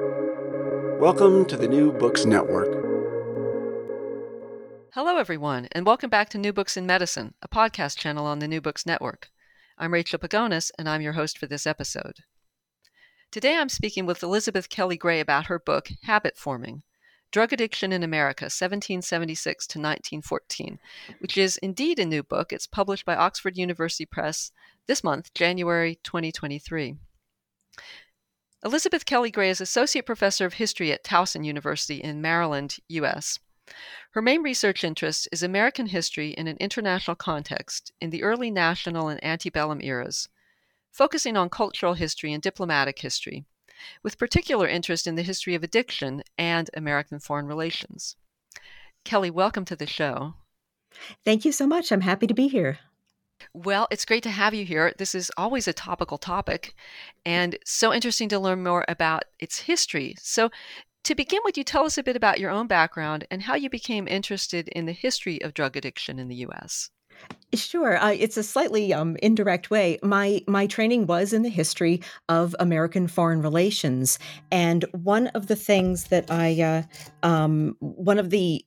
Welcome to the New Books Network. Hello, everyone, and welcome back to New Books in Medicine, a podcast channel on the New Books Network. I'm Rachel Pagonis, and I'm your host for this episode. Today I'm speaking with Elizabeth Kelly Gray about her book, Habit Forming Drug Addiction in America, 1776 to 1914, which is indeed a new book. It's published by Oxford University Press this month, January 2023. Elizabeth Kelly Gray is Associate Professor of History at Towson University in Maryland, U.S. Her main research interest is American history in an international context in the early national and antebellum eras, focusing on cultural history and diplomatic history, with particular interest in the history of addiction and American foreign relations. Kelly, welcome to the show. Thank you so much. I'm happy to be here. Well, it's great to have you here. This is always a topical topic and so interesting to learn more about its history. So, to begin, would you tell us a bit about your own background and how you became interested in the history of drug addiction in the U.S.? Sure, uh, it's a slightly um, indirect way. My my training was in the history of American foreign relations, and one of the things that I, uh, um, one of the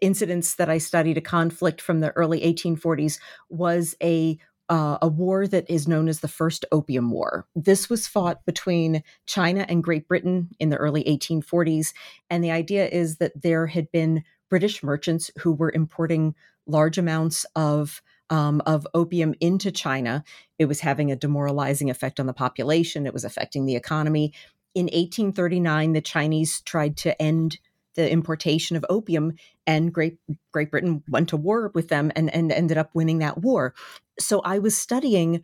incidents that I studied, a conflict from the early 1840s, was a uh, a war that is known as the First Opium War. This was fought between China and Great Britain in the early 1840s. And the idea is that there had been British merchants who were importing large amounts of um, of opium into China. It was having a demoralizing effect on the population. It was affecting the economy. In 1839, the Chinese tried to end the importation of opium, and Great Great Britain went to war with them and, and ended up winning that war. So I was studying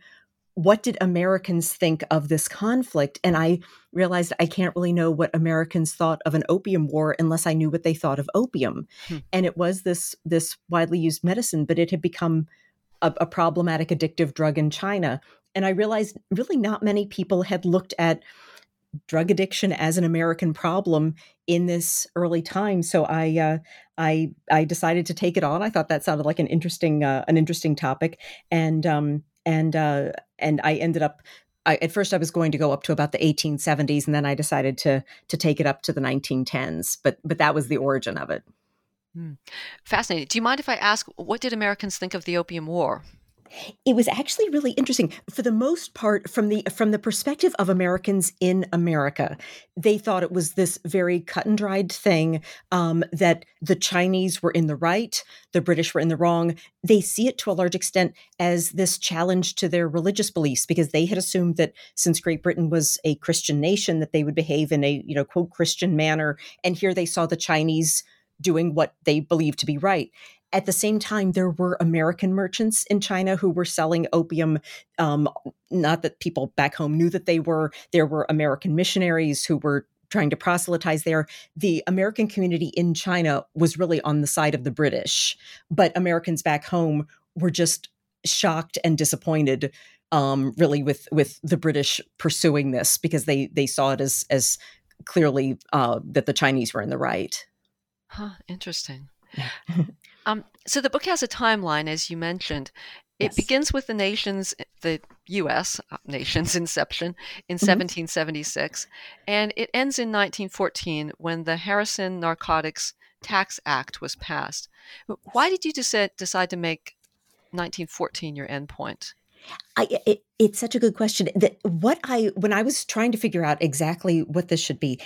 what did Americans think of this conflict? And I realized I can't really know what Americans thought of an opium war unless I knew what they thought of opium. Hmm. And it was this this widely used medicine, but it had become a, a problematic addictive drug in China. And I realized really not many people had looked at drug addiction as an American problem in this early time. So I uh, I I decided to take it on. I thought that sounded like an interesting uh, an interesting topic, and um, and uh, and I ended up. I, at first, I was going to go up to about the 1870s, and then I decided to to take it up to the 1910s. But but that was the origin of it. Hmm. Fascinating. Do you mind if I ask what did Americans think of the Opium War? It was actually really interesting. For the most part, from the from the perspective of Americans in America, they thought it was this very cut and dried thing um, that the Chinese were in the right, the British were in the wrong. They see it to a large extent as this challenge to their religious beliefs because they had assumed that since Great Britain was a Christian nation, that they would behave in a you know quote Christian manner, and here they saw the Chinese doing what they believed to be right. At the same time, there were American merchants in China who were selling opium. Um, not that people back home knew that they were. There were American missionaries who were trying to proselytize there. The American community in China was really on the side of the British, but Americans back home were just shocked and disappointed um, really with with the British pursuing this because they they saw it as as clearly uh, that the Chinese were in the right. Huh, interesting. Um, so the book has a timeline, as you mentioned. It yes. begins with the nation's, the U.S. Uh, nation's inception in mm-hmm. 1776, and it ends in 1914 when the Harrison Narcotics Tax Act was passed. Why did you decide, decide to make 1914 your endpoint? I, it, it's such a good question. That what I when I was trying to figure out exactly what this should be,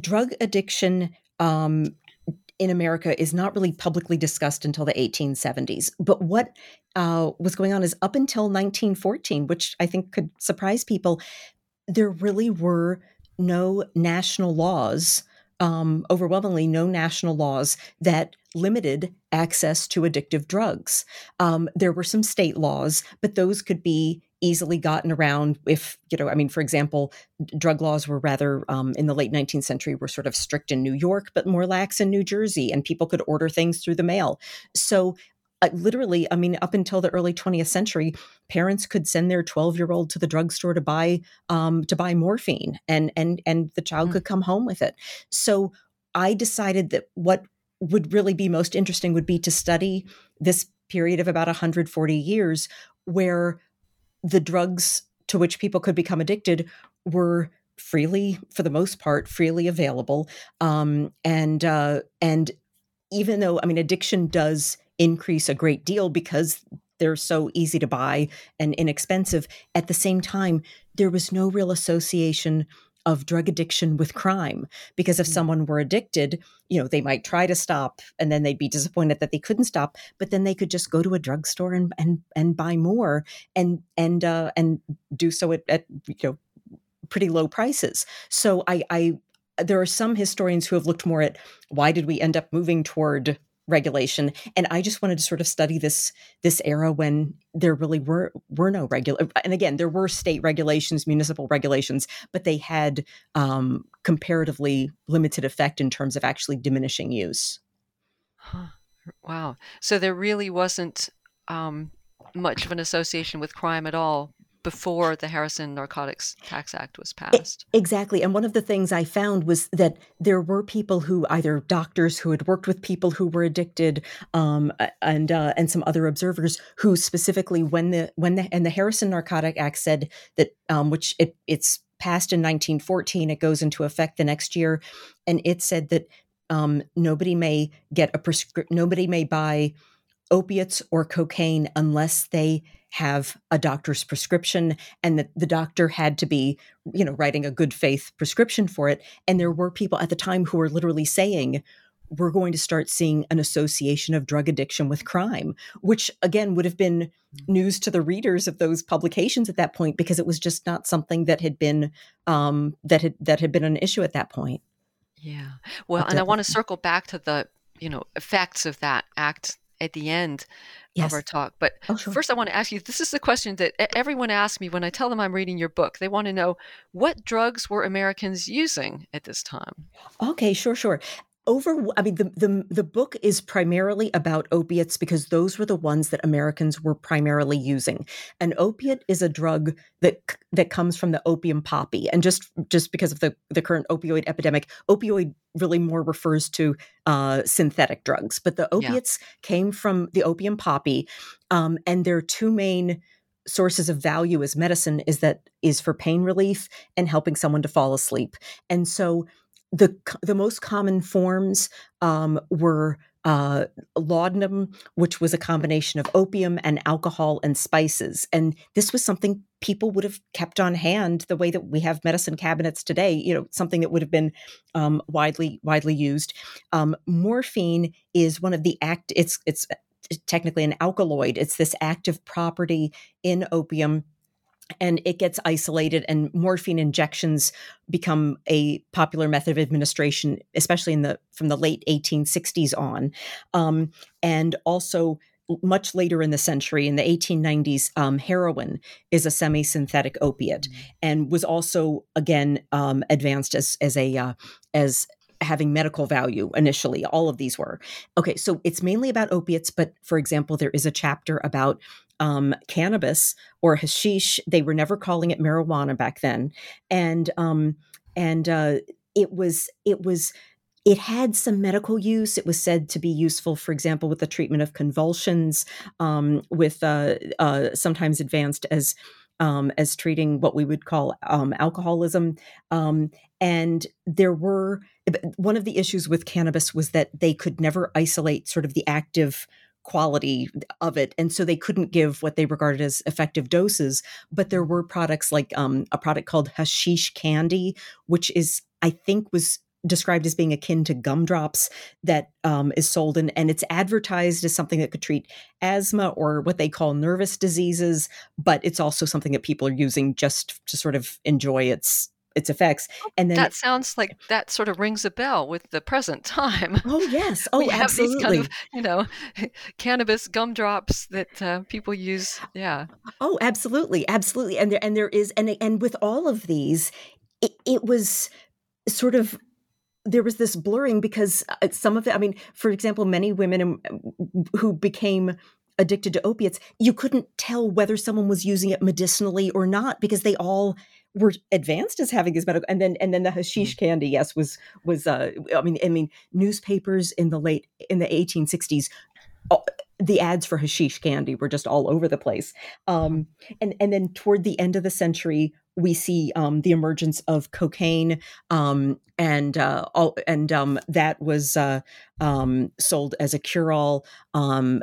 drug addiction um, in America is not really publicly discussed until the 1870s. But what uh, was going on is up until 1914, which I think could surprise people, there really were no national laws, um, overwhelmingly, no national laws that limited access to addictive drugs. Um, there were some state laws, but those could be easily gotten around if you know i mean for example drug laws were rather um, in the late 19th century were sort of strict in new york but more lax in new jersey and people could order things through the mail so uh, literally i mean up until the early 20th century parents could send their 12 year old to the drugstore to buy um, to buy morphine and and and the child mm. could come home with it so i decided that what would really be most interesting would be to study this period of about 140 years where the drugs to which people could become addicted were freely, for the most part, freely available. Um, and uh, and even though I mean, addiction does increase a great deal because they're so easy to buy and inexpensive. At the same time, there was no real association of drug addiction with crime because if mm. someone were addicted you know they might try to stop and then they'd be disappointed that they couldn't stop but then they could just go to a drugstore and and and buy more and and uh and do so at, at you know pretty low prices so i i there are some historians who have looked more at why did we end up moving toward regulation and i just wanted to sort of study this this era when there really were were no regular and again there were state regulations municipal regulations but they had um, comparatively limited effect in terms of actually diminishing use huh. wow so there really wasn't um, much of an association with crime at all before the Harrison Narcotics Tax Act was passed. Exactly. And one of the things I found was that there were people who either doctors who had worked with people who were addicted um, and uh, and some other observers who specifically when the when the and the Harrison Narcotic Act said that um, which it, it's passed in 1914 it goes into effect the next year and it said that um, nobody may get a prescription nobody may buy opiates or cocaine unless they have a doctor's prescription and that the doctor had to be you know writing a good faith prescription for it. And there were people at the time who were literally saying we're going to start seeing an association of drug addiction with crime which again would have been mm. news to the readers of those publications at that point because it was just not something that had been um, that had that had been an issue at that point. Yeah. Well and i want to circle back to the you know effects of that act at the end yes. of our talk. But oh, sure. first, I want to ask you this is the question that everyone asks me when I tell them I'm reading your book. They want to know what drugs were Americans using at this time? Okay, sure, sure over i mean the, the the book is primarily about opiates because those were the ones that americans were primarily using. An opiate is a drug that that comes from the opium poppy. And just just because of the the current opioid epidemic opioid really more refers to uh, synthetic drugs. But the opiates yeah. came from the opium poppy um, and their two main sources of value as medicine is that is for pain relief and helping someone to fall asleep. And so the the most common forms um, were uh, laudanum, which was a combination of opium and alcohol and spices, and this was something people would have kept on hand the way that we have medicine cabinets today. You know, something that would have been um, widely widely used. Um, morphine is one of the act. It's it's technically an alkaloid. It's this active property in opium and it gets isolated and morphine injections become a popular method of administration especially in the from the late 1860s on um, and also much later in the century in the 1890s um, heroin is a semi-synthetic opiate mm-hmm. and was also again um, advanced as as a uh, as having medical value initially all of these were okay so it's mainly about opiates but for example there is a chapter about um, cannabis or hashish. They were never calling it marijuana back then, and um, and uh, it was it was it had some medical use. It was said to be useful, for example, with the treatment of convulsions, um, with uh, uh, sometimes advanced as um, as treating what we would call um, alcoholism. Um, and there were one of the issues with cannabis was that they could never isolate sort of the active quality of it and so they couldn't give what they regarded as effective doses but there were products like um, a product called hashish candy which is i think was described as being akin to gumdrops that um, is sold in, and it's advertised as something that could treat asthma or what they call nervous diseases but it's also something that people are using just to sort of enjoy its its effects. Oh, and then that sounds like that sort of rings a bell with the present time. Oh yes, oh we absolutely. Have these kind of you know cannabis gumdrops that uh, people use. Yeah. Oh, absolutely, absolutely. And there and there is and and with all of these, it, it was sort of there was this blurring because uh, some of it. I mean, for example, many women who became addicted to opiates, you couldn't tell whether someone was using it medicinally or not because they all were advanced as having these medical and then and then the hashish mm-hmm. candy yes was was uh i mean i mean newspapers in the late in the 1860s the ads for hashish candy were just all over the place um and and then toward the end of the century we see um, the emergence of cocaine, um, and uh, all, and um, that was uh, um, sold as a cure-all, um,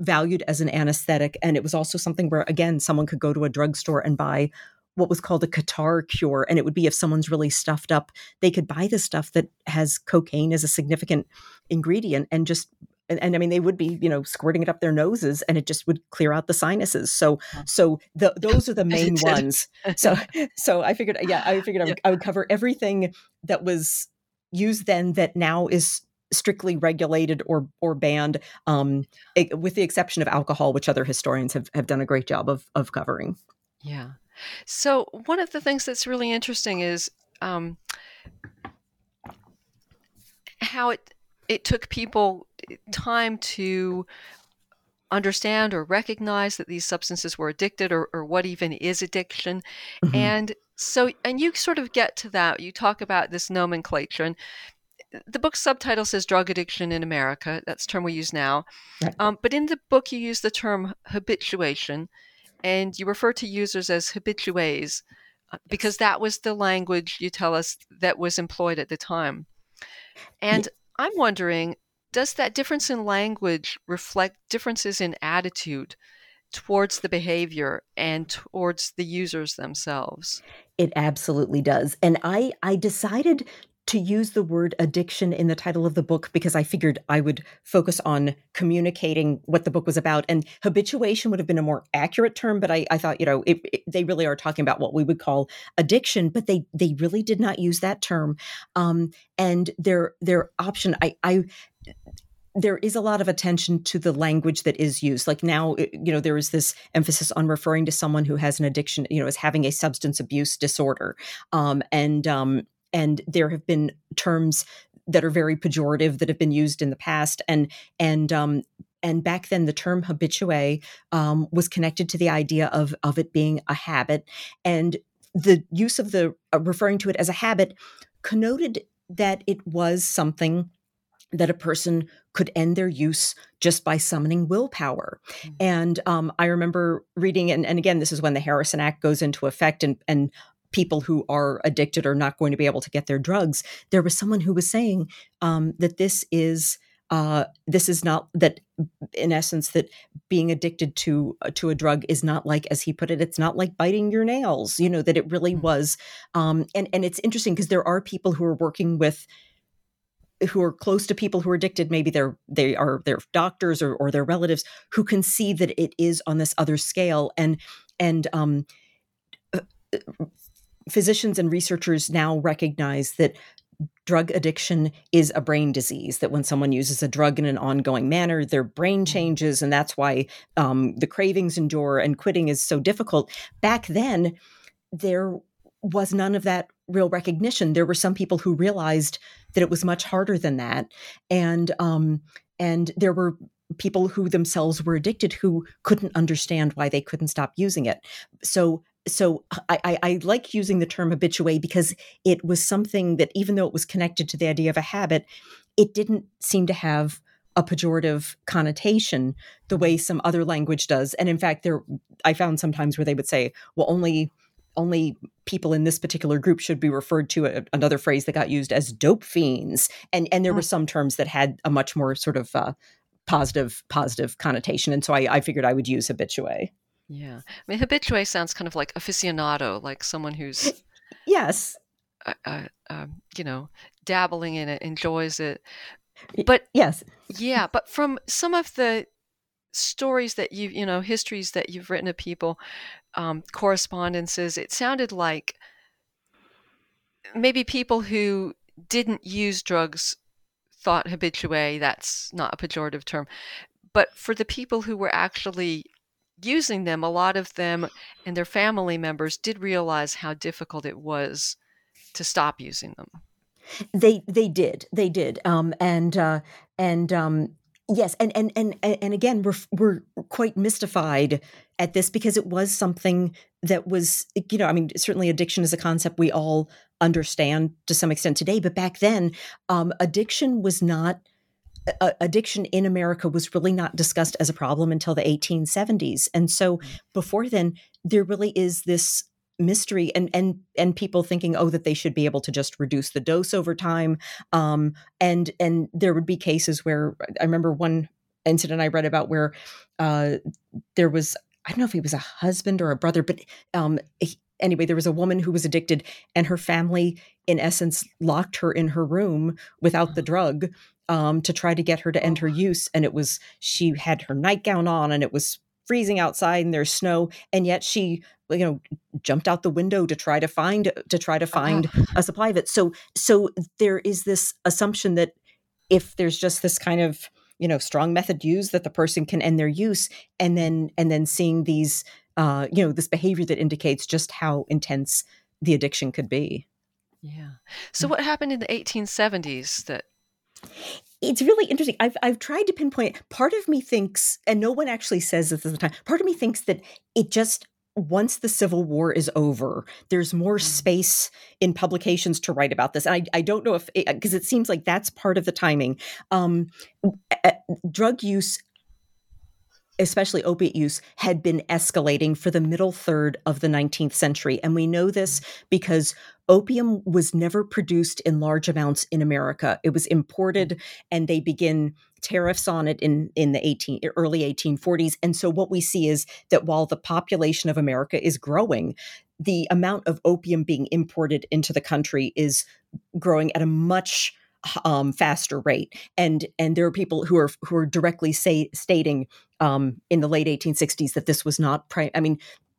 valued as an anesthetic, and it was also something where again someone could go to a drugstore and buy what was called a catarrh cure. And it would be if someone's really stuffed up, they could buy the stuff that has cocaine as a significant ingredient and just and, and, I mean they would be you know squirting it up their noses and it just would clear out the sinuses. So so the, those are the main ones. So so I figured yeah I figured I would. I would cover everything that was used then that now is strictly regulated or or banned, um, it, with the exception of alcohol, which other historians have have done a great job of of covering. Yeah. So one of the things that's really interesting is um, how it it took people time to understand or recognize that these substances were addicted or, or what even is addiction. Mm-hmm. and so and you sort of get to that. You talk about this nomenclature and the book's subtitle says drug addiction in america. That's the term we use now. Right. um, but in the book you use the term habituation and you refer to users as habitués uh, because that was the language you tell us that was employed at the time. And I'm wondering does that difference in language reflect differences in attitude towards the behavior and towards the users themselves? It absolutely does. And I I decided to use the word addiction in the title of the book because I figured I would focus on communicating what the book was about. And habituation would have been a more accurate term, but I, I thought, you know, it, it, they really are talking about what we would call addiction, but they they really did not use that term. Um, and their their option, I, I there is a lot of attention to the language that is used. Like now, you know, there is this emphasis on referring to someone who has an addiction, you know, as having a substance abuse disorder. Um, and um, and there have been terms that are very pejorative that have been used in the past and and um, and back then the term habitué um, was connected to the idea of of it being a habit and the use of the uh, referring to it as a habit connoted that it was something that a person could end their use just by summoning willpower. Mm-hmm. And um, I remember reading, and, and again, this is when the Harrison Act goes into effect, and, and people who are addicted are not going to be able to get their drugs. There was someone who was saying um, that this is uh, this is not that in essence that being addicted to uh, to a drug is not like as he put it it's not like biting your nails you know that it really mm. was um, and and it's interesting because there are people who are working with who are close to people who are addicted maybe they're they are their doctors or, or their relatives who can see that it is on this other scale and and um uh, physicians and researchers now recognize that drug addiction is a brain disease that when someone uses a drug in an ongoing manner their brain mm-hmm. changes and that's why um, the cravings endure and quitting is so difficult. Back then there was none of that real recognition. There were some people who realized that it was much harder than that and um, and there were people who themselves were addicted who couldn't understand why they couldn't stop using it. So so I, I, I, like using the term habitué because it was something that even though it was connected to the idea of a habit, it didn't seem to have a pejorative connotation the way some other language does. And in fact, there I found sometimes where they would say, well, only only people in this particular group should be referred to a, another phrase that got used as dope fiends. And and there were some terms that had a much more sort of uh, positive positive connotation. And so I, I figured I would use habitué. Yeah. I mean, habitué sounds kind of like aficionado, like someone who's, yes, uh, uh, um, you know, dabbling in it, enjoys it. But yes, yeah. But from some of the stories that you, you know, histories that you've written of people, um, correspondences, it sounded like maybe people who didn't use drugs thought habitué, that's not a pejorative term. But for the people who were actually using them, a lot of them and their family members did realize how difficult it was to stop using them. They they did they did um, and uh, and um, yes and and and and again we're we're quite mystified at this because it was something that was you know I mean certainly addiction is a concept we all understand to some extent today but back then um, addiction was not uh, addiction in America was really not discussed as a problem until the 1870s. And so mm. before then, there really is this mystery and and and people thinking oh that they should be able to just reduce the dose over time um, and and there would be cases where i remember one incident i read about where uh, there was i don't know if he was a husband or a brother but um, he, anyway there was a woman who was addicted and her family in essence locked her in her room without the drug um, to try to get her to end her use and it was she had her nightgown on and it was freezing outside and there's snow and yet she you know jumped out the window to try to find to try to find oh. a supply of it. So so there is this assumption that if there's just this kind of you know strong method used that the person can end their use and then and then seeing these uh you know this behavior that indicates just how intense the addiction could be yeah so what happened in the 1870s that it's really interesting. I've I've tried to pinpoint. Part of me thinks, and no one actually says this at the time. Part of me thinks that it just once the Civil War is over, there's more mm. space in publications to write about this. And I, I don't know if because it, it, seems like that's part of the timing. Um, drug use especially opiate use, had been escalating for the middle third of the 19th century. And we know this because opium was never produced in large amounts in America. It was imported and they begin tariffs on it in in the 18 early 1840s. And so what we see is that while the population of America is growing, the amount of opium being imported into the country is growing at a much um, faster rate. And and there are people who are who are directly say, stating um, in the late 1860s that this was not. Pri- I mean,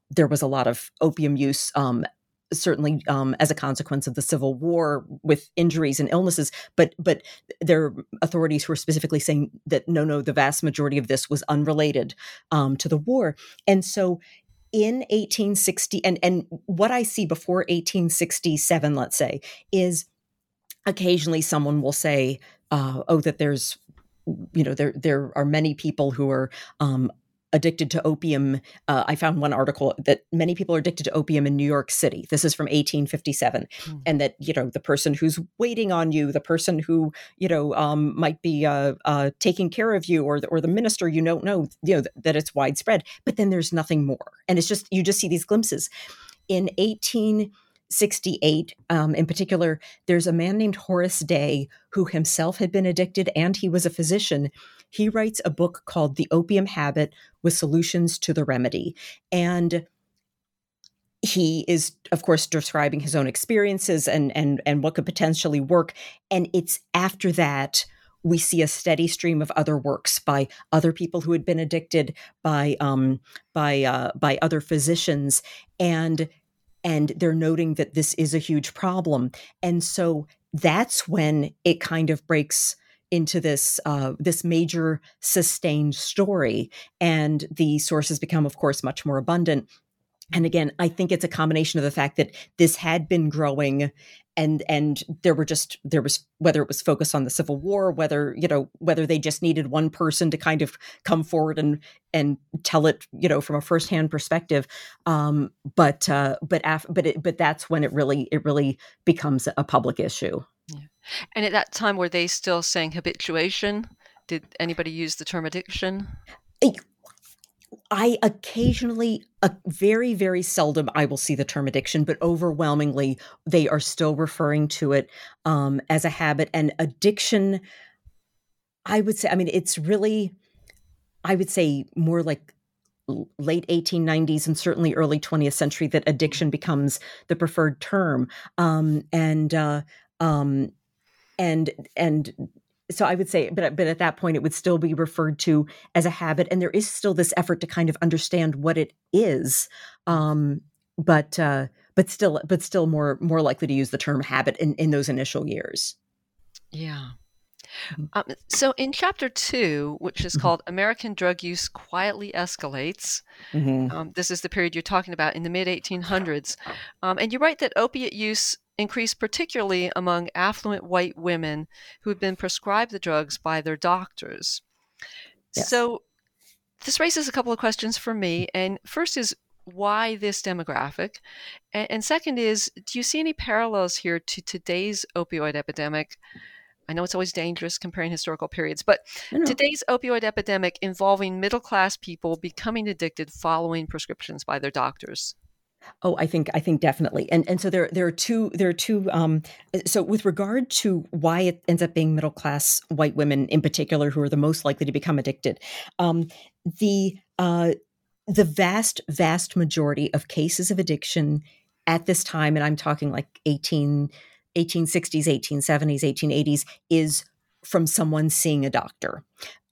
there was a lot of opium use. Um, certainly um, as a consequence of the civil war with injuries and illnesses but but there are authorities who are specifically saying that no no the vast majority of this was unrelated um, to the war and so in 1860 and and what i see before 1867 let's say is occasionally someone will say, uh, "Oh, that there's." You know, there there are many people who are um, addicted to opium. Uh, I found one article that many people are addicted to opium in New York City. This is from 1857, mm. and that you know the person who's waiting on you, the person who you know um, might be uh, uh, taking care of you, or the, or the minister you don't know, you know th- that it's widespread. But then there's nothing more, and it's just you just see these glimpses. In 18 68 um, in particular there's a man named horace day who himself had been addicted and he was a physician. He writes a book called the opium habit with solutions to the remedy. And he is of course describing his own experiences and and and what could potentially work. And it's after that we see a steady stream of other works by other people who had been addicted by um by uh by other physicians. And and they're noting that this is a huge problem. And so that's when it kind of breaks into this uh, this major sustained story and the sources become of course much more abundant. And again i think it's a combination of the fact that this had been growing and and there were just there was whether it was focused on the civil war whether you know whether they just needed one person to kind of come forward and and tell it you know from a firsthand perspective. Um but uh but af- but it, but that's when it really it really becomes a public issue. Yeah. and at that time were they still saying habituation? Did anybody use the term addiction I occasionally, uh, very, very seldom, I will see the term addiction, but overwhelmingly, they are still referring to it um, as a habit. And addiction, I would say, I mean, it's really, I would say more like late 1890s and certainly early 20th century that addiction becomes the preferred term. Um, and, uh, um, and, and so I would say, but but at that point, it would still be referred to as a habit, and there is still this effort to kind of understand what it is, um, but uh, but still, but still more more likely to use the term habit in in those initial years. Yeah. Mm-hmm. Um, so in chapter two, which is mm-hmm. called American Drug Use Quietly Escalates, mm-hmm. um, this is the period you're talking about in the mid 1800s. Um, and you write that opiate use increased particularly among affluent white women who had been prescribed the drugs by their doctors. Yes. So this raises a couple of questions for me. And first is why this demographic? And, second is, do you see any parallels here to today's opioid epidemic? I know it's always dangerous comparing historical periods, but today's opioid epidemic involving middle class people becoming addicted following prescriptions by their doctors. Oh, I think I think definitely, and and so there there are two there are two. Um, so with regard to why it ends up being middle class white women in particular who are the most likely to become addicted, um, the uh, the vast vast majority of cases of addiction at this time, and I'm talking like 18, 1860s, 1870s, 1880s, is from someone seeing a doctor.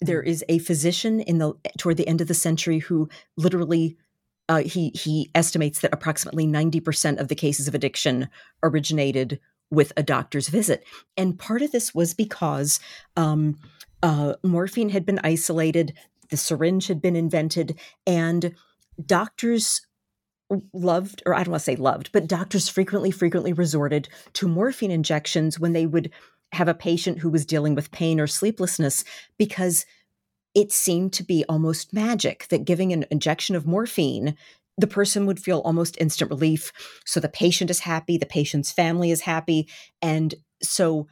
There mm. a physician in the toward the end of the century who literally uh, he he estimates that approximately 90% of the cases of addiction originated with a doctor's visit. And part of this was because um, uh, morphine had been isolated, the syringe had been invented, and doctors loved, or I don't want to say loved, but doctors frequently, frequently resorted to morphine injections when they would have a patient who was dealing with pain or sleeplessness because it seemed to be almost magic that giving an injection of morphine the person would feel almost instant relief so the patient is happy the patient's family is happy and so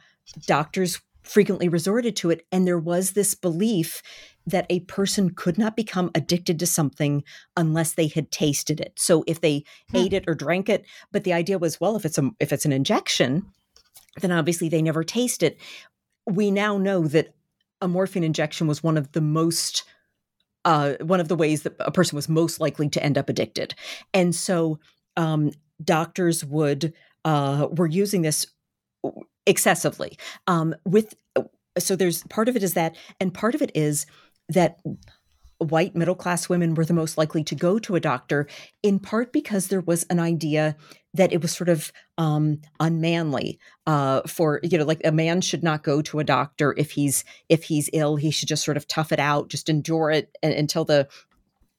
doctors frequently resorted to it and there was this belief that a person could not become addicted to something unless they had tasted it so if they hmm. ate it or drank it but the idea was well if it's a if it's an injection then obviously they never taste it. We now know that a morphine injection was one of the most uh, one of the ways that a person was most likely to end up addicted, and so um, doctors would uh, were using this excessively. Um, with so there's part of it is that, and part of it is that white middle class women were the most likely to go to a doctor, in part because there was an idea that it was sort of um, unmanly uh, for you know like a man should not go to a doctor if he's if he's ill. He should just sort of tough it out just endure it until the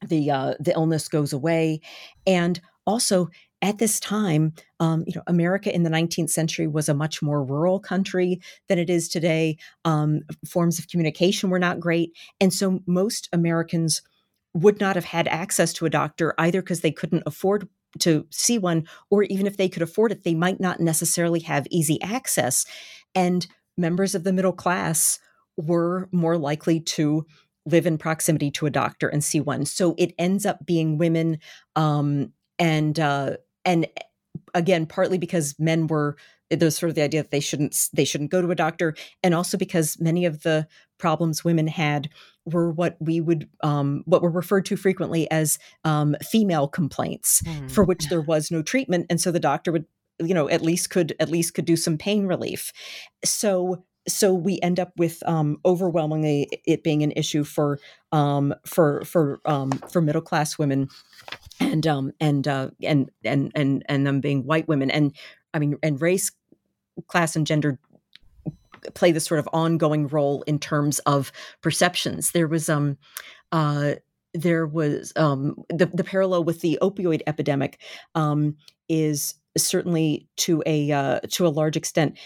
the uh, the illness goes away. And also at this time, um, you know, America in the 19th century was a much more rural country than it is today. Um, forms of communication were not great. And so most Americans would not have had access to a doctor either because they couldn't afford to see one, or even if they could afford it, they might not necessarily have easy access. And members of the middle class were more likely to live in proximity to a doctor and see one. So it ends up being women, um, and uh, and again, partly because men were there's sort of the idea that they shouldn't they shouldn't go to a doctor, and also because many of the problems women had were what we would um, what were referred to frequently as um, female complaints mm. for which there was no treatment and so the doctor would you know at least could at least could do some pain relief so so we end up with um, overwhelmingly it being an issue for um, for for um, for middle class women and um and uh and and and and them being white women and i mean and race class and gender play this sort of ongoing role in terms of perceptions. There was um uh there was um the, the parallel with the opioid epidemic um is certainly to a uh, to a large extent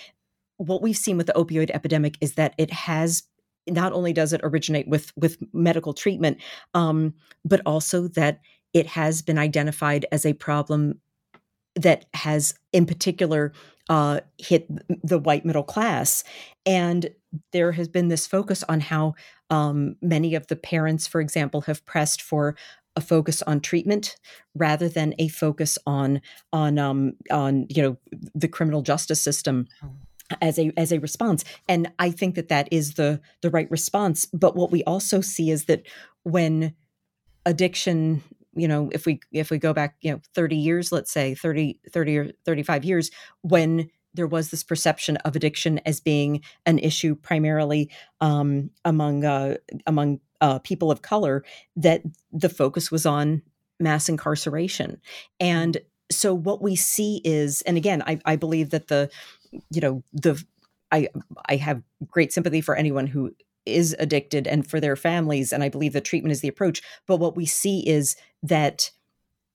what we've seen with the opioid epidemic is that it has not only does it originate with with medical treatment um, but also that it has been identified as a problem that has in particular uh, hit the white middle class. And there has been this focus on how um, many of the parents, for example, have pressed for a focus on treatment rather than a focus on on um, on you know the criminal justice system oh. As a as a response. And i think that that is the the right response. But what we also see is that when addiction you know if we if we go back you know 30 years let's say 30 30 or 35 years when there was this perception of addiction as being an issue primarily um, among uh, among uh, people of color that the focus was on mass incarceration. And so what we see is and again I, I believe that the you know the I I have great sympathy for anyone who is addicted and for their families. And I believe that treatment is the approach. But what we see is that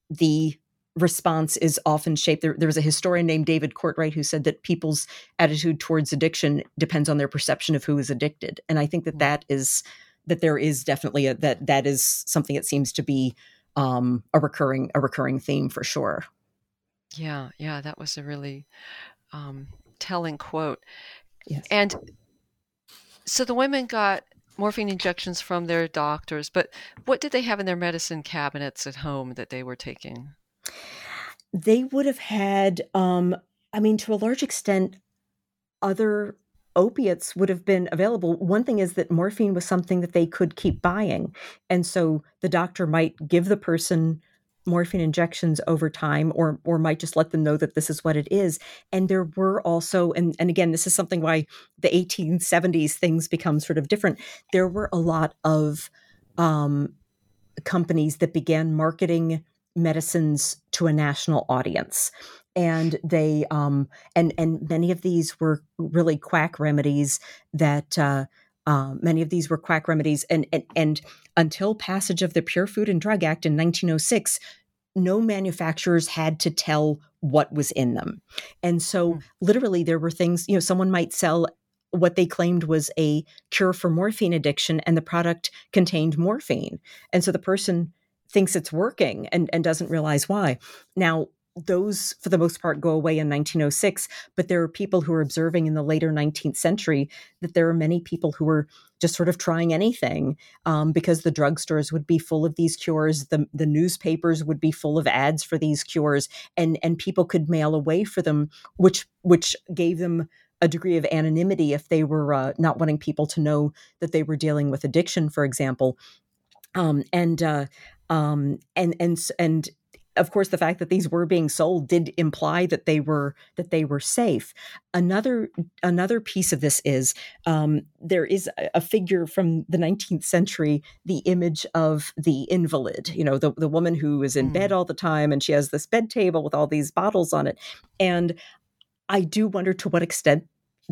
the response is often shaped. There, there was a historian named David Courtwright who said that people's attitude towards addiction depends on their perception of who is addicted. And I think that mm. that is that there is definitely a, that that is something that seems to be um, a recurring a recurring theme for sure. Yeah, yeah, that was a really um, telling quote. Yes. And so the women got morphine injections from their doctors, but what did they have in their medicine cabinets at home that they were taking? they would have had, um, I mean, to a large extent, other opiates would have been available. One thing is that morphine was something that they could keep buying. And so the doctor might give the person morphine injections over time or or might just let them know that this is what it is. And there were also and and again this is something why the 1870s things become sort of different. There were a lot of um, companies that began marketing medicines to a national audience. And they um, and and many of these were really quack remedies that uh, uh, many of these were quack remedies and, and and until passage of the Pure Food and Drug Act in 1906 no manufacturers had to tell what was in them and so mm. literally there were things you know someone might sell what they claimed was a cure for morphine addiction and the product contained morphine and so the person thinks it's working and, and doesn't realize why. Now, those, for the most part, go away in 1906, but there are people who are observing in the later 19th century that there are many people who were just sort of trying anything um, because the drugstores would be full of these cures, the, the newspapers would be full of ads for these cures, and, and people could mail away for them, which, which gave them a degree of anonymity if they were uh, not wanting people to know that they were dealing with addiction, for example. Um, and uh, um, and and and of course the fact that these were being sold did imply that they were that they were safe another another piece of this is um, there is a figure from the 19th century the image of the invalid you know the, the woman who is in mm. bed all the time and she has this bed table with all these bottles on it and i do wonder to what extent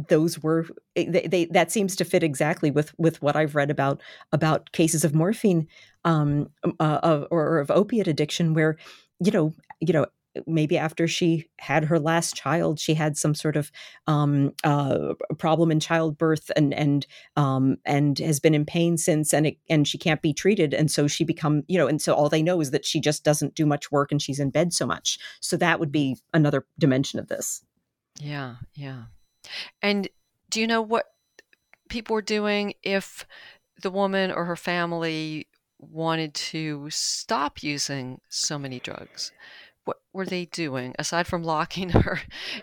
those were eh, they, they, that seems to fit exactly with with what I've read about about cases of morphine um, um uh, of, or of opiate addiction where you know you know maybe after she had her last child she had some sort of um, uh, problem in childbirth and and um, and has been in pain since and it, and she can't be treated. And so she become you know and so all they know is that she just doesn't do much work and she's in bed so much. So that would be another dimension of this. Yeah yeah. And do you know what people were doing if the woman or her family wanted to stop using so many drugs? What were they doing aside from locking her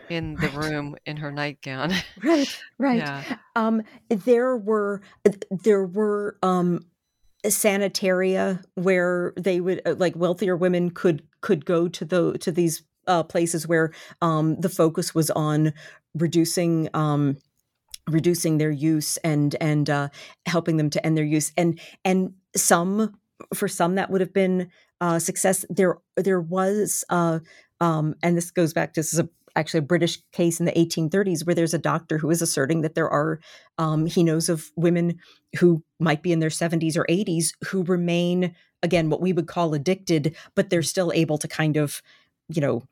in the right. room in her nightgown? right, right. Yeah. Um, there were there were um, sanitaria where they would uh, like wealthier women could could go to the to these uh, places where um, the focus was on reducing um, reducing their use and and uh, helping them to end their use and and some for some that would have been uh, success there there was uh, um, and this goes back to this is a, actually a british case in the 1830s where there's a doctor who is asserting that there are um, he knows of women who might be in their 70s or 80s who remain again what we would call addicted but they're still able to kind of you know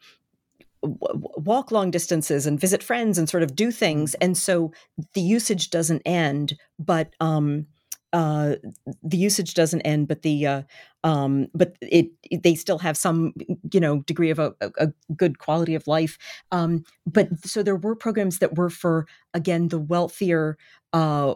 walk long distances and visit friends and sort of do things mm-hmm. and so the usage doesn't end but um uh the usage doesn't end but the uh um but it, it they still have some you know degree of a, a, good quality of life. Um but so there were programs that were for again the wealthier uh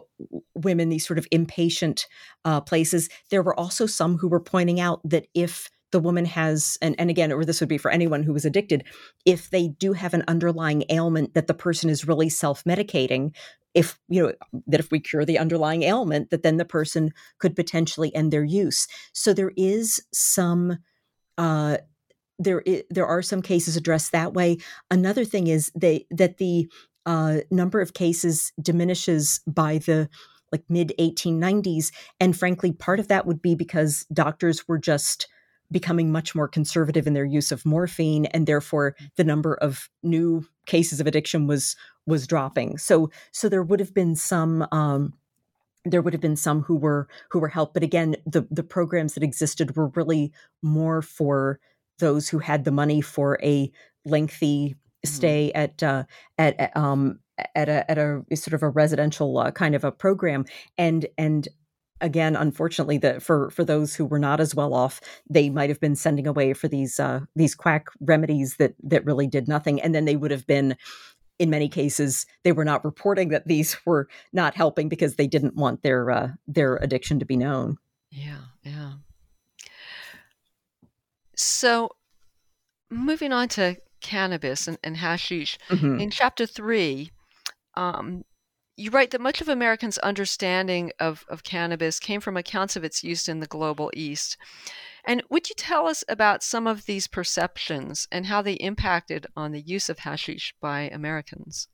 women these sort of inpatient uh places. There were also some who were pointing out that if the woman has and, and again or this would be for anyone who was addicted if they do have an underlying ailment that the person is really self-medicating if you know that if we cure the underlying ailment that then the person could potentially end their use. So there is some uh there are some cases addressed that way. Another thing is they that the uh, number of cases diminishes by the like mid 1890s and frankly part of that would be because doctors were just becoming much more conservative in their use of morphine and therefore the number of new cases of addiction was was dropping. So so there would have been some um, there would have been some who were who were helped but again the the programs that existed were really more for those who had the money for a lengthy mm-hmm. stay at uh, at um at a at a sort of a residential uh, kind of a program. And and again unfortunately that for for those who were not as well off they might have been sending away for these uh these quack remedies that that really did nothing. And then they would have been in many cases they were not reporting that these were not helping because they didn't want their uh their addiction to be known yeah yeah so moving on to cannabis and, and hashish, mm-hmm. in chapter three, um, you write that much of Americans' understanding of, of cannabis came from accounts of its use in the global East. And would you tell us about some of these perceptions and how they impacted on the use of hashish by Americans?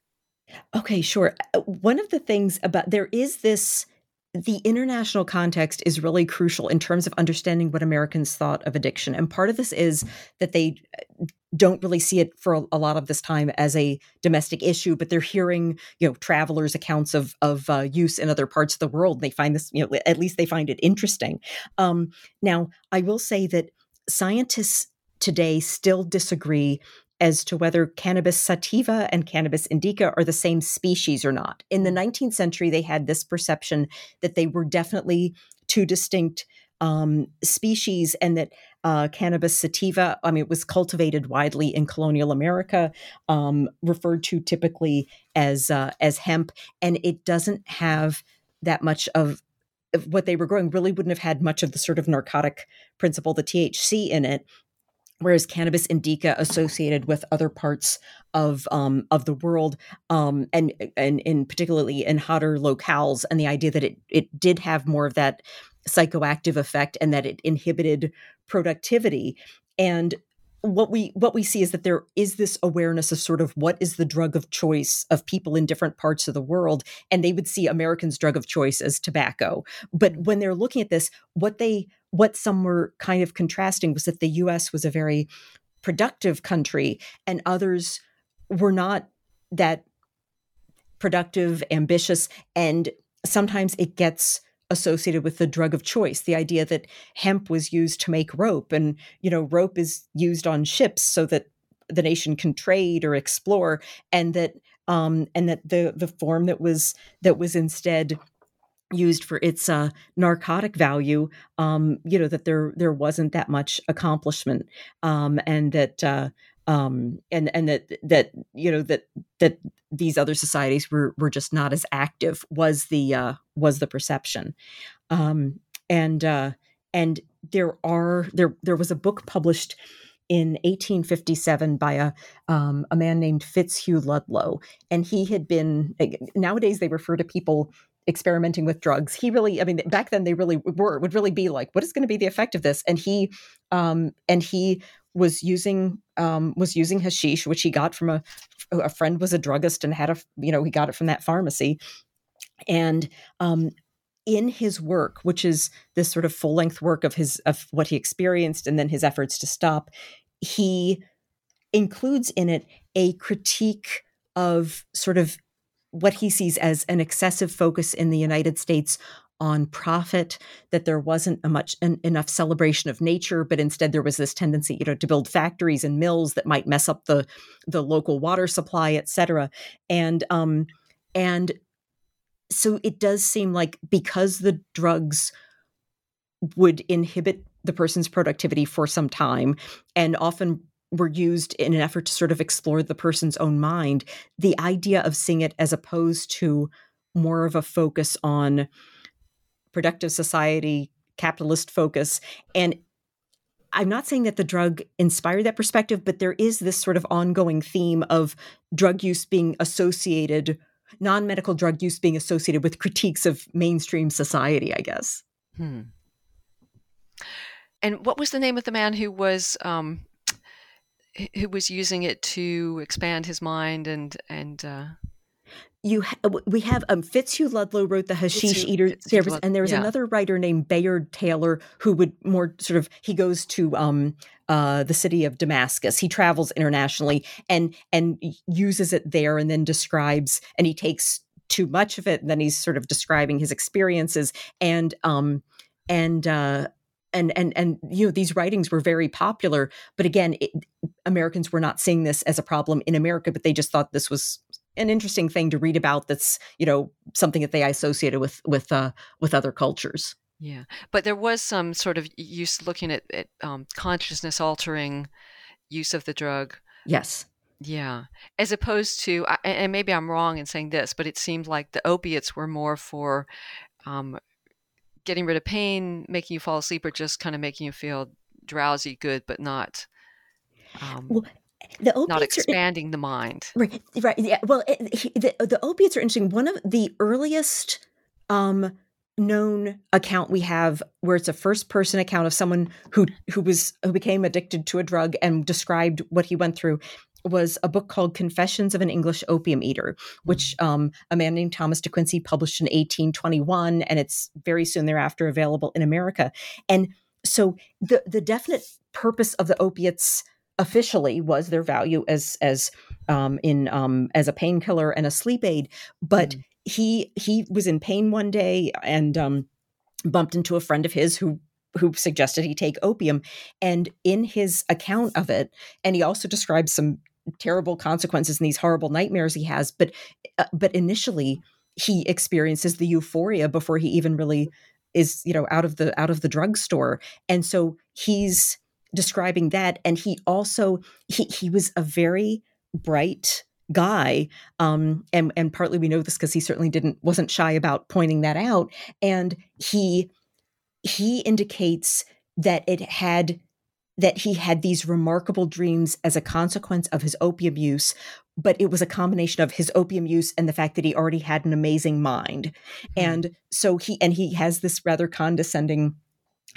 Okay, sure. Uh, one of the things about there is this the international context is really crucial in terms of understanding what Americans thought of addiction. And part of this is that they uh, don't really see it for a, lot of this time as a domestic issue, but they're hearing, you know, travelers' accounts of of uh, use in other parts of the world. They find this, you know, at least they find it interesting. Um, now, I will say that scientists today still disagree as to whether cannabis sativa and cannabis indica are the same species or not. In the 19th mm. century, they had this perception that they were definitely two distinct um, species and that uh, cannabis sativa, I mean, it was cultivated widely in colonial America, um, referred to typically as uh, as hemp, and it doesn't have that much of what they were growing really wouldn't have had much of the sort of narcotic principle, the THC in it, whereas cannabis indica associated with other parts of um, of the world um, and and in particularly in hotter locales and the idea that it it did have more of that psychoactive effect and that it inhibited productivity. And what we what we see is that there is this awareness of sort of what is the drug of choice of people in different parts of the world and they would see Americans drug of choice as tobacco. But when they're looking at this what they what some were kind of contrasting was that the US was a very productive country and others were not that productive ambitious and sometimes it gets associated with the drug of choice the idea that hemp was used to make rope and you know rope is used on ships so that the nation can trade or explore and that um and that the the form that was that was instead used for its uh, narcotic value, um, you know that there there wasn't that much accomplishment, um, and that uh, um, and and that that you know that that these other societies were were just not as active was the uh, was the perception, um, and uh, and there are there there was a book published in 1857 by a um, a man named Fitzhugh Ludlow, and he had been. Nowadays, they refer to people experimenting with drugs. He really, I mean, back then they really were would really be like, what is going to be the effect of this? And he, um, and he was using um, was using hashish, which he got from a a friend was a druggist and had a you know he got it from that pharmacy, and um, in his work, which is this sort of full length work of his of what he experienced and then his efforts to stop, he includes in it a critique of sort of what he sees as an excessive focus in the United States on profit that there wasn't a much en- enough celebration of nature but instead there was this tendency you know to build factories and mills that might mess up the the local water supply et cetera. And um and so it does seem like because the drugs would inhibit the person's productivity for some time and often were used in an effort to sort of explore the person's own mind, the idea of seeing it as opposed to more of a focus on productive society, capitalist focus. And I'm not saying that the drug inspired that perspective, but there is this sort of ongoing theme of drug use being associated, non medical drug use being associated with critiques of mainstream society, I guess. Hmm. And what was the name of the man who was um, who was using it to expand his mind and and uh... you ha- we have um, Fitzhugh Ludlow wrote the Hashish Fitzhugh, Eater was, and there was yeah. another writer named Bayard Taylor who would more sort of he goes to um, uh, the city of Damascus. He travels internationally and and uses it there, and then describes and he takes too much of it, and then he's sort of describing his experiences and um and uh and and and you know these writings were very popular but again it, americans were not seeing this as a problem in america but they just thought this was an interesting thing to read about that's you know something that they associated with with uh with other cultures. Yeah but there was some sort of use looking at, at um, consciousness altering use of the drug. Yes. Yeah as opposed to and maybe i'm wrong in saying this but it seemed like the opiates were more for um, getting rid of pain, making you fall asleep, or just kind of making you feel drowsy, good, but not Um, well, the opiates not expanding the mind. Right, right. Yeah. Well, it, he- the the opiates are interesting. One of the earliest um, known account we have, where it's a first person account of someone who who was who became addicted to a drug and described what he went through, was a book called Confessions of an English Opium Eater, which um, a man named Thomas De Quincey published in 1821, and it's very soon thereafter available in America. And so the the definite purpose of the opiates officially was their value as as um, in um, as a painkiller and a sleep aid, but Mm. he he was in pain one day and um, bumped into a friend of his who who suggested he take opium, and in his account of it, and he also describes some terrible consequences and these horrible nightmares he has, but uh, but initially he experiences the euphoria before he even really is you know out of the out of the drugstore and so he's describing that and he also he he was a very bright guy um and and partly we know this because he certainly didn't wasn't shy about pointing that out and he he indicates that it had that he had these remarkable dreams as a consequence of his opium use but it was a combination of his opium use and the fact that he already had an amazing mind. And so he and he has this rather condescending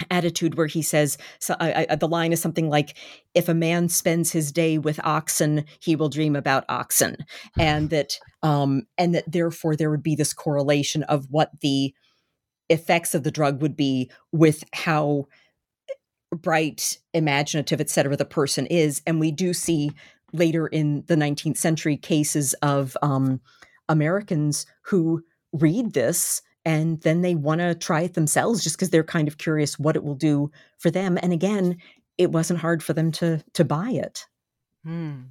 attitude where he says so I, I, the line is something like if a man spends his day with oxen he will dream about oxen and that um and that therefore there would be this correlation of what the effects of the drug would be with how bright imaginative etc the person is. And we do see later in the 19th century cases of um americans who read this and then they want to try it themselves just because they're kind of curious what it will do for them and again it wasn't hard for them to to buy it Hmm.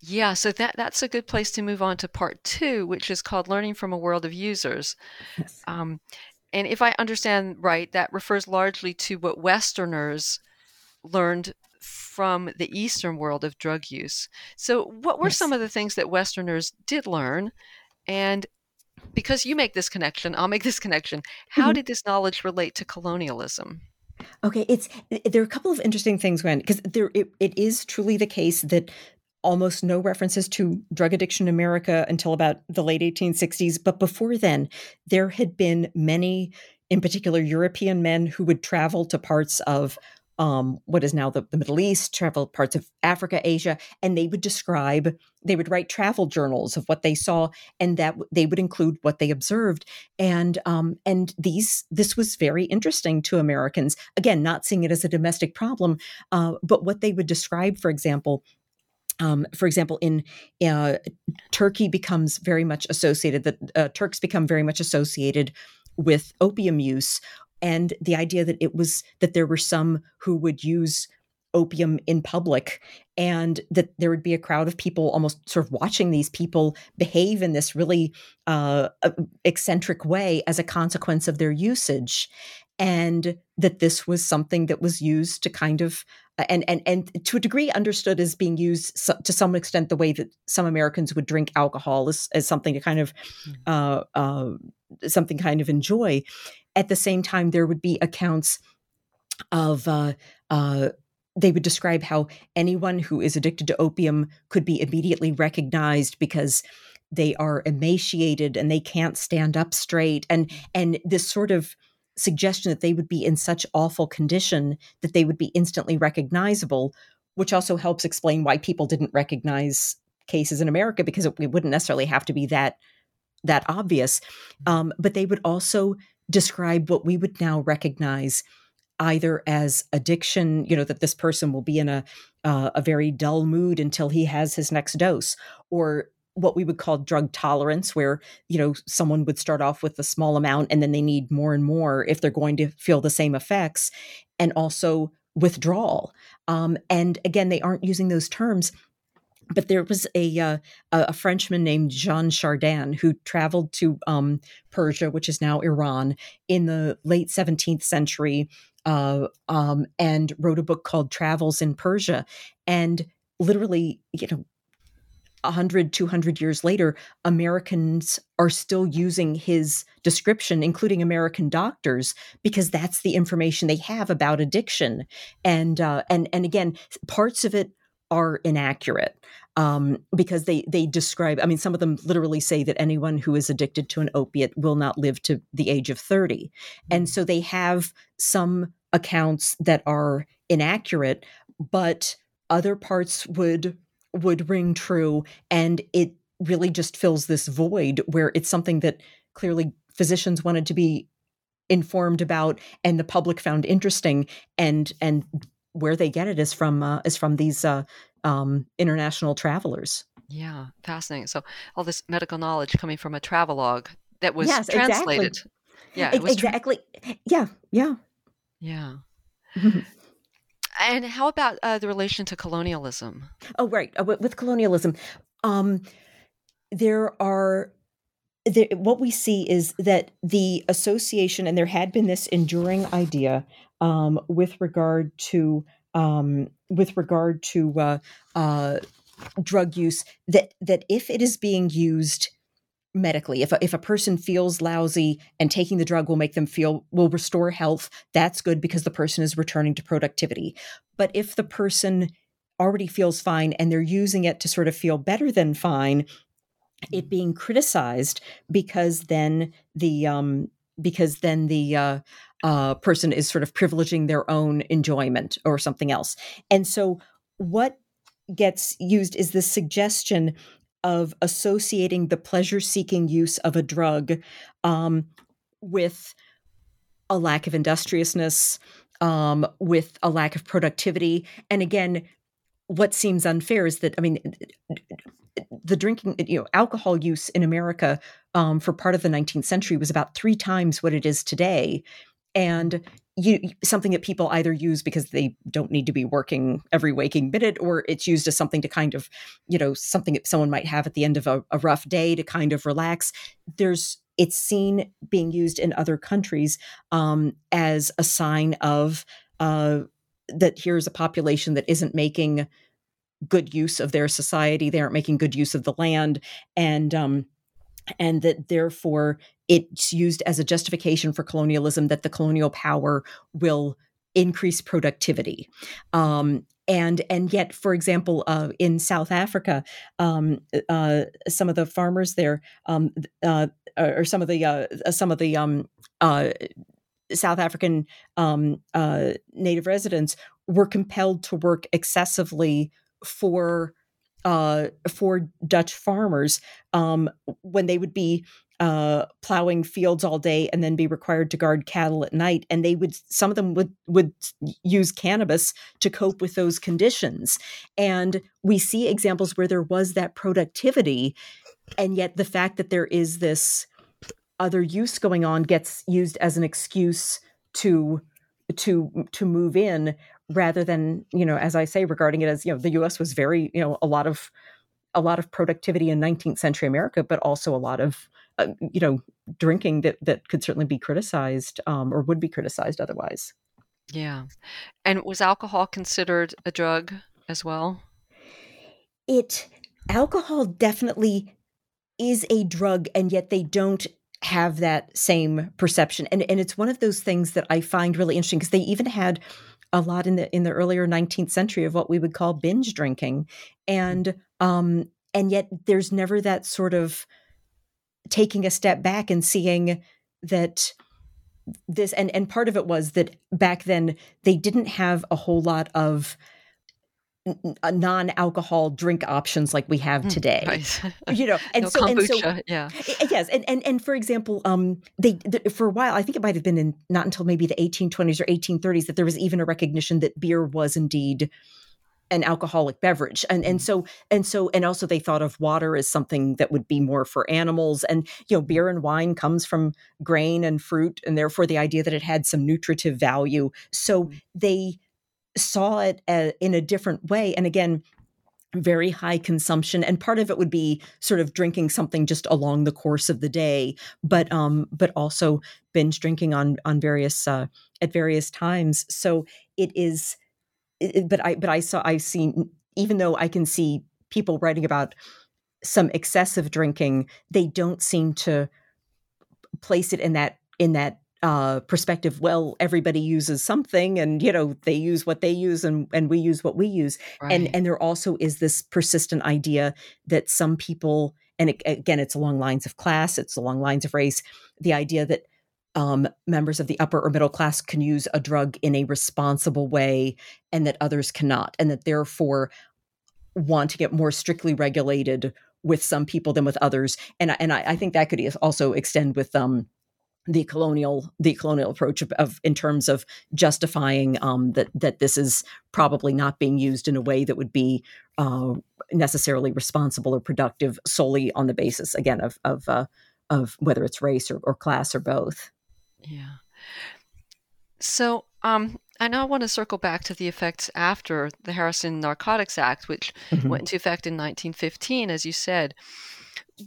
Yeah, so that that's a good place to move on to part two, which is called "Learning from a World of Users." yes. Um, and if I understand right, that refers largely to what Westerners learned from the Eastern world of drug use. So, what were Yes. some of the things that Westerners did learn? And because you make this connection, I'll make this connection. How Mhm. did this knowledge relate to colonialism? Okay, it's there are a couple of interesting things, Gwen, because there it, it is truly the case that almost no references to drug addiction in America until about the late 1860s. But before then, there had been many, in particular, European men who would travel to parts of um, what is now the, the Middle East, travel parts of Africa, Asia, and they would describe, they would write travel journals of what they saw, and that they would include what they observed. And um and these this was very interesting to americans. Again not seeing it as a domestic problem uh, but what they would describe for example um, for example, in uh, Turkey becomes very much associated that uh, Turks become very much associated with opium use, and the idea that it was that there were some who would use opium in public and that there would be a crowd of people almost sort of watching these people behave in this really uh, uh, eccentric way as a consequence of their usage and that this was something that was used to kind of and and and to a degree understood as being used so, to some extent the way that some Americans would drink alcohol as, as something to kind of uh, uh, something kind of enjoy. At the same time, there would be accounts of uh, uh, they would describe how anyone who is addicted to opium could be immediately recognized because they are emaciated and they can't stand up straight and and this sort of suggestion that they would be in such awful condition that they would be instantly recognizable which also helps explain why people didn't recognize cases in America because it, it wouldn't necessarily have to be that that obvious um, but they would also describe what we would now recognize either as addiction you know that this person will be in a uh, a very dull mood until he has his next dose or what we would call drug tolerance where you know someone would start off with a small amount and then they need more and more if they're going to feel the same effects and also withdrawal. Um, and again they aren't using those terms but there was a uh, a Frenchman named Jean Chardin who traveled to um, Persia, which is now Iran, in the late 17th century, uh, um, and wrote a book called Travels in Persia. And literally, you know, 100, 200 years later, Americans are still using his description, including American doctors, because that's the information they have about addiction. And uh, and and again, parts of it are inaccurate um, because they they describe. I mean, some of them literally say that anyone who is addicted to an opiate will not live to the age of thirty, and so they have some accounts that are inaccurate, but other parts would would ring true, and it really just fills this void where it's something that clearly physicians wanted to be informed about and the public found interesting and and where they get it is from uh, is from these uh, um, international travelers. Yeah, fascinating. So all this medical knowledge coming from a travelogue that was yes, translated. Exactly. Yeah, was exactly. Tra- yeah, yeah, yeah. and how about uh, the relation to colonialism? Oh, right. Uh, with, with, colonialism, um, there are. There, what we see is that the association, and there had been this enduring idea um, with regard to um, with regard to uh, uh, drug use that that if it is being used medically if a, if a person feels lousy and taking the drug will make them feel will restore health that's good because the person is returning to productivity. But if the person already feels fine and they're using it to sort of feel better than fine it being criticized because then the um because then the uh uh, person is sort of privileging their own enjoyment or something else. And so, what gets used is the suggestion of associating the pleasure seeking use of a drug um, with a lack of industriousness, um, with a lack of productivity. And again, what seems unfair is that, I mean, the drinking, you know, alcohol use in America um, for part of the 19th century was about three times what it is today. And you something that people either use because they don't need to be working every waking minute or it's used as something to kind of you know something that someone might have at the end of a, a rough day to kind of relax. There's it's seen being used in other countries um, as a sign of uh, that here's a population that isn't making good use of their society they aren't making good use of the land and um, and that therefore it's used as a justification for colonialism that the colonial power will increase productivity. Um, and and yet for example uh, in south africa um, uh, some of the farmers there um, uh, or some of the uh, some of the um, uh, south african um, uh, native residents were compelled to work excessively for uh, for Dutch farmers um, when they would be uh, plowing fields all day and then be required to guard cattle at night. And they would, some of them would would use cannabis to cope with those conditions. And we see examples where there was that productivity, and yet the fact that there is this other use going on gets used as an excuse to to to move in rather than you know as i say regarding it as you know the us was very you know a lot of a lot of productivity in 19th century america but also a lot of uh, you know drinking that that could certainly be criticized um, or would be criticized otherwise. Yeah. And was alcohol considered a drug as well? It alcohol definitely is a drug and yet they don't have that same perception. And and it's one of those things that i find really interesting because they even had a lot in the in the earlier 19th century of what we would call binge drinking. And um and yet there's never that sort of taking a step back and seeing that this and and part of it was that back then they didn't have a whole lot of non-alcohol drink options like we have hmm, today right. you know and no so kombucha, and so yeah yes and and and for example um they, for a while i think it might have been in not until maybe the 1820s or 1830s that there was even a recognition that beer was indeed an alcoholic beverage and and hmm. so and so and also they thought of water as something that would be more for animals and you know beer and wine comes from grain and fruit and therefore the idea that it had some nutritive value so hmm. they saw it uh, in a different way. And again, very high consumption and part of it would be sort of drinking something just along the course of the day but um but also binge drinking on on various uh at various times so it is it, but i but i saw i've seen even though i can see people writing about some excessive drinking they don't seem to place it in that in that uh, perspective, well, everybody uses something, and you know they use what they use, and and we use what we use, right. and and there also is this persistent idea that some people, and it, again, it's along lines of class, it's along lines of race, the idea that um, members of the upper or middle class can use a drug in a responsible way, and that others cannot, and that therefore want to get more strictly regulated with some people than with others, and and I, I think that could also extend with um the colonial the colonial approach of, of in terms of justifying um, that that this is probably not being used in a way that would be uh, necessarily responsible or productive solely on the basis again of of uh, of whether it's race or, or class or both. Yeah. So um, I now want to circle back to the effects after the Harrison Narcotics Act, which mm-hmm. went into effect in 1915, as you said.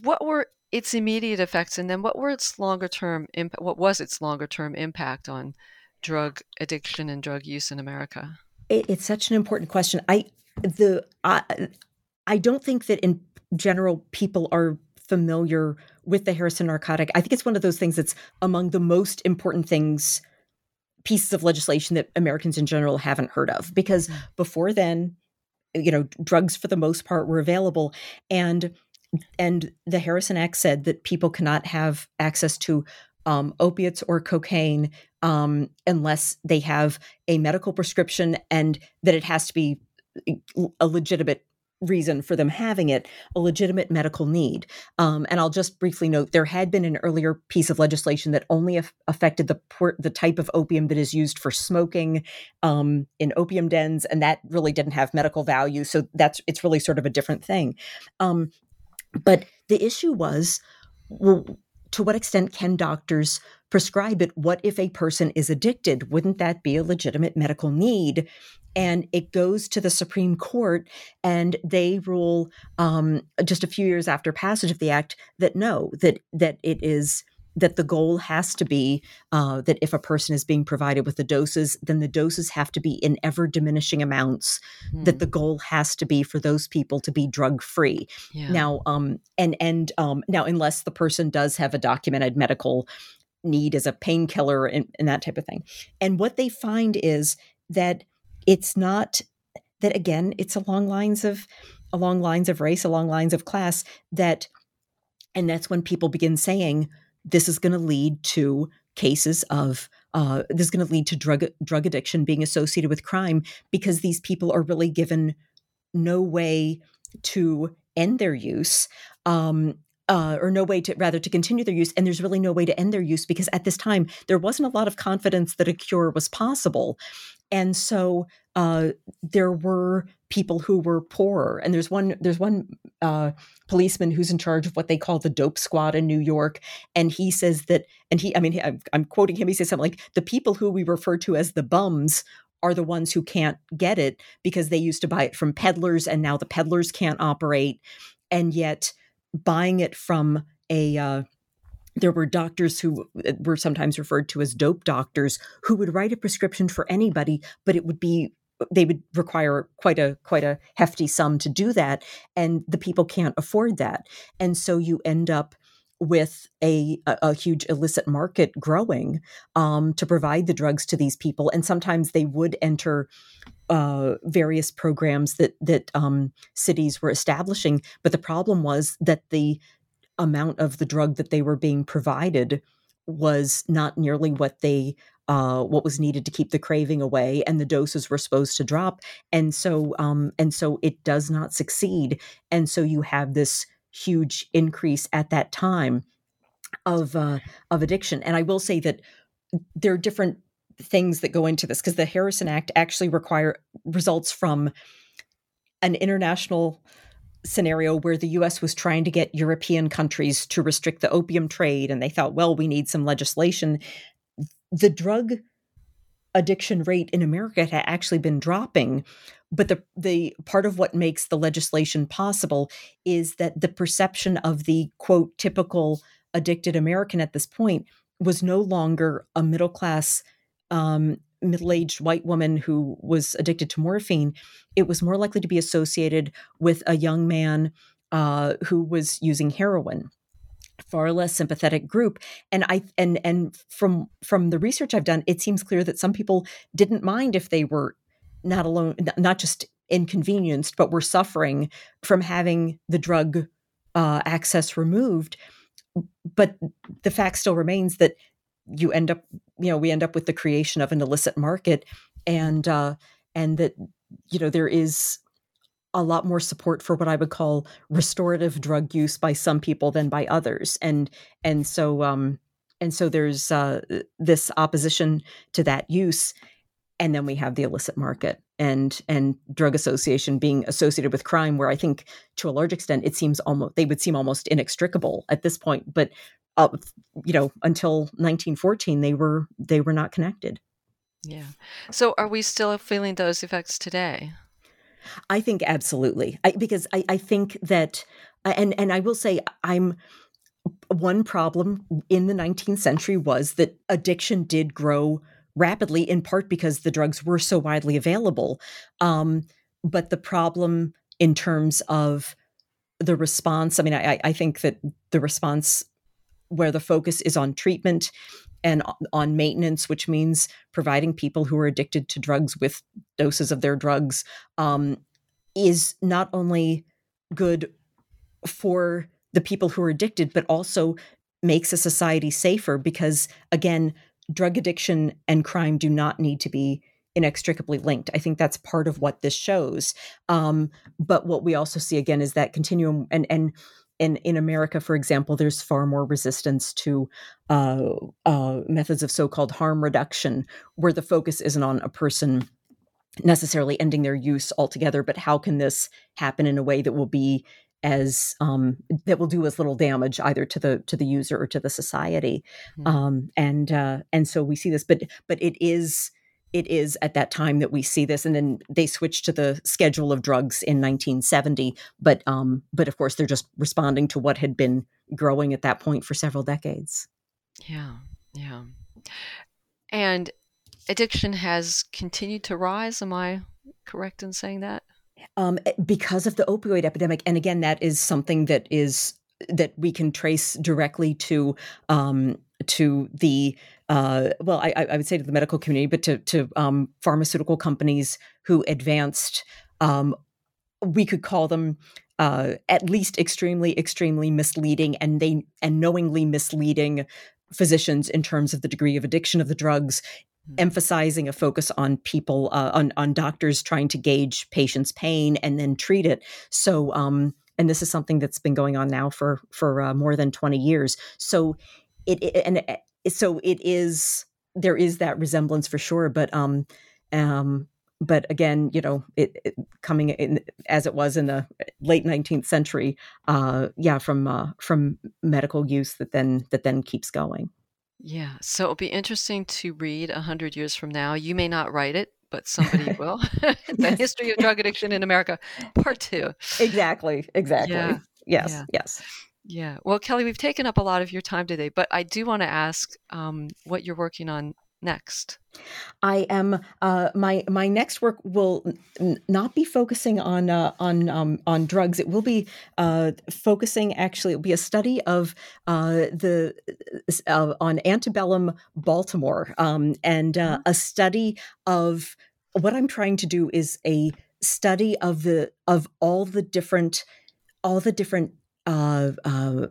What were its immediate effects, and then what were its longer term what was its longer term impact on drug addiction and drug use in America? It, it's such an important question. I the I, I don't think that in general people are familiar with the Harrison narcotic. I think it's one of those things that's among the most important things pieces of legislation that Americans in general haven't heard of because mm. before then you know drugs for the most part were available and and the Harrison Act said that people cannot have access to um, opiates or cocaine um, unless they have a medical prescription and that it has to be a legitimate reason for them having it, a legitimate medical need. Um, and I'll just briefly note there had been an earlier piece of legislation that only af- affected the the type of opium that is used for smoking um, in opium dens, and that really didn't have medical value. So that's it's really sort of a different thing. Um, but the issue was well, to what extent can doctors prescribe it? What if a person is addicted? Wouldn't that be a legitimate medical need? And it goes to the Supreme Court, and they rule um, just a few years after passage of the act that no, that that it is that the goal has to be uh, that if a person is being provided with the doses, then the doses have to be in ever diminishing amounts. Mm. That the goal has to be for those people to be drug free. Yeah. Now, um, and and um, now, unless the person does have a documented medical need as a painkiller and, and that type of thing, and what they find is that it's not that again, it's along lines of along lines of race, along lines of class that, and that's when people begin saying this is going to lead to cases of uh, this is going to lead to drug drug addiction being associated with crime because these people are really given no way to end their use um, uh, or no way to rather to continue their use and there's really no way to end their use because at this time there wasn't a lot of confidence that a cure was possible. And so uh, there were people who were poorer and there's one there's one uh, policeman who's in charge of what they call the dope squad in new york and he says that and he i mean I'm, I'm quoting him he says something like the people who we refer to as the bums are the ones who can't get it because they used to buy it from peddlers and now the peddlers can't operate. And yet buying it from a uh, there were doctors who were sometimes referred to as dope doctors who would write a prescription for anybody but it would be they would require quite a quite a hefty sum to do that and the people can't afford that. And so you end up with a, a, a huge illicit market growing um, to provide the drugs to these people and sometimes they would enter uh, various programs that that um, cities were establishing but the problem was that the amount of the drug that they were being provided was not nearly what they uh, what was needed to keep the craving away, and the doses were supposed to drop, and so um, and so it does not succeed, and so you have this huge increase at that time of uh, of addiction. And I will say that there are different things that go into this because the Harrison Act actually require results from an international scenario where the US was trying to get European countries to restrict the opium trade and they thought well we need some legislation. The drug addiction rate in America had actually been dropping but the the part of what makes the legislation possible is that the perception of the quote typical addicted American at this point was no longer a middle class um, middle-aged white woman who was addicted to morphine it was more likely to be associated with a young man uh, who was using heroin. Far less sympathetic group. And i and and from from the research i've done it seems clear that some people didn't mind if they were not alone not just inconvenienced but were suffering from having the drug uh, access removed. But the fact still remains that you end up you know we end up with the creation of an illicit market and uh and that you know there is a lot more support for what I would call restorative drug use by some people than by others, and and so um, and so there's uh, this opposition to that use, and then we have the illicit market and and drug association being associated with crime, where I think to a large extent it seems almost they would seem almost inextricable at this point, but uh, you know until 1914 they were they were not connected. Yeah. So are we still feeling those effects today? I think absolutely, I, because I, I think that, and and I will say, I'm one problem in the 19th century was that addiction did grow rapidly, in part because the drugs were so widely available. Um, but the problem in terms of the response, I mean, I, I think that the response where the focus is on treatment and on maintenance, which means providing people who are addicted to drugs with doses of their drugs, um, is not only good for the people who are addicted, but also makes a society safer because, again, drug addiction and crime do not need to be inextricably linked. I think that's part of what this shows. Um, but what we also see again is that continuum and and in in America, for example, there's far more resistance to uh, uh, methods of so-called harm reduction, where the focus isn't on a person necessarily ending their use altogether, but how can this happen in a way that will be as um, that will do as little damage either to the to the user or to the society, mm-hmm. um, and uh, and so we see this, but but it is it is at that time that we see this and then they switched to the schedule of drugs in 1970 but um but of course they're just responding to what had been growing at that point for several decades. Yeah yeah. And addiction has continued to rise am i correct in saying that? Um, eh, because of the opioid epidemic and again that is something that is that we can trace directly to um, to the uh, well, I, I, would say to the medical community, but to to um, pharmaceutical companies who advanced, um, we could call them uh, at least extremely, extremely misleading, and they and knowingly misleading physicians in terms of the degree of addiction of the drugs. Mm-hmm. Emphasizing a focus on people, uh, on on doctors trying to gauge patients' pain and then treat it. So, um, and this is something that's been going on now for for uh, more than twenty years. So, it, it and it, so it is there is that resemblance for sure but um um but again you know it, it, coming in as it was in the late 19th century uh yeah from uh from medical use that then that then keeps going. Yeah so it'll be interesting to read a hundred years from now. You may not write it but somebody will. The history of drug addiction in america part two. Exactly exactly. Yeah. yes yeah. yes yeah. Well, Kelly, we've taken up a lot of your time today, but I do want to ask um, what you're working on next. I am uh, my my next work will n- not be focusing on uh, on um, on drugs. It will be uh, focusing actually. It will be a study of uh, the uh, on antebellum Baltimore um, and uh, mm-hmm. a study of what I'm trying to do is a study of the of all the different all the different uh, uh,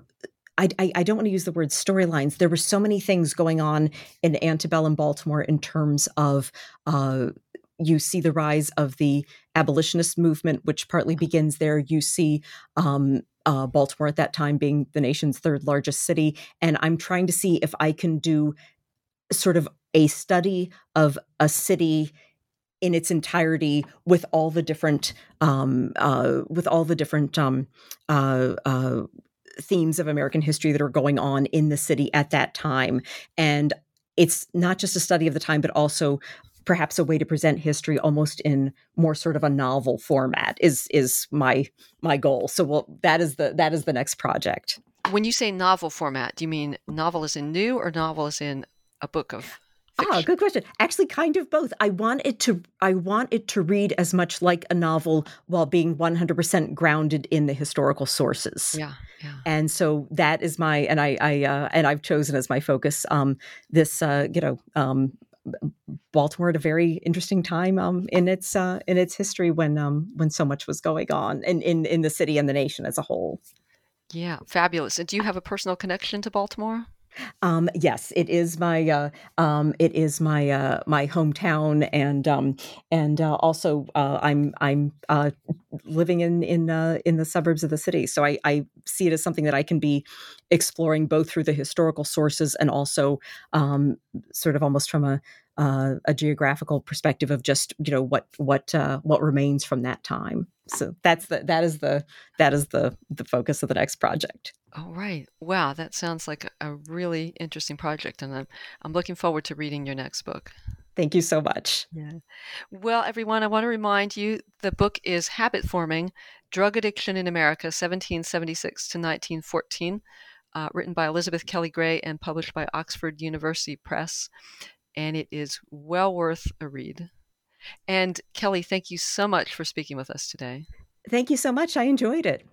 I, I, I, don't want to use the word storylines. There were so many things going on in antebellum Baltimore in terms of uh, you see the rise of the abolitionist movement, which partly begins there. You see um, uh, Baltimore at that time being the nation's third largest city. And I'm trying to see if I can do sort of a study of a city in its entirety with all the different um, uh, with all the different um, uh, uh, themes of American history that are going on in the city at that time. And it's not just a study of the time, but also perhaps a way to present history almost in more sort of a novel format is is my my goal. So well that is the that is the next project. When you say novel format, do you mean novel is in new or novel is in a book of Ah, good question. Actually, kind of both. I want it to I want it to read as much like a novel while being 100% grounded in the historical sources. Yeah. Yeah. And so that is my and I I uh, and I've chosen as my focus um, this uh, you know um, Baltimore at a very interesting time um, in its uh, in its history when um, when so much was going on in, in in the city and the nation as a whole. Yeah, fabulous. And do you have a personal connection to Baltimore? Um, yes, it is my uh, um, it is my uh, my hometown, and um, and uh, also uh, I'm I'm uh, living in in uh, in the suburbs of the city, so I, I see it as something that I can be exploring both through the historical sources and also um, sort of almost from a uh, a geographical perspective of just you know what what uh, what remains from that time. So that's the that is the that is the the focus of the next project. All right. Wow, that sounds like a really interesting project, and I'm I'm looking forward to reading your next book. Thank you so much. Yeah. Well, everyone, I want to remind you the book is Habit Forming Drug Addiction in America, 1776 to 1914, uh, written by Elizabeth Kelly Gray and published by Oxford University Press and it is well worth a read. And Kelly, thank you so much for speaking with us today. Thank you so much. I enjoyed it.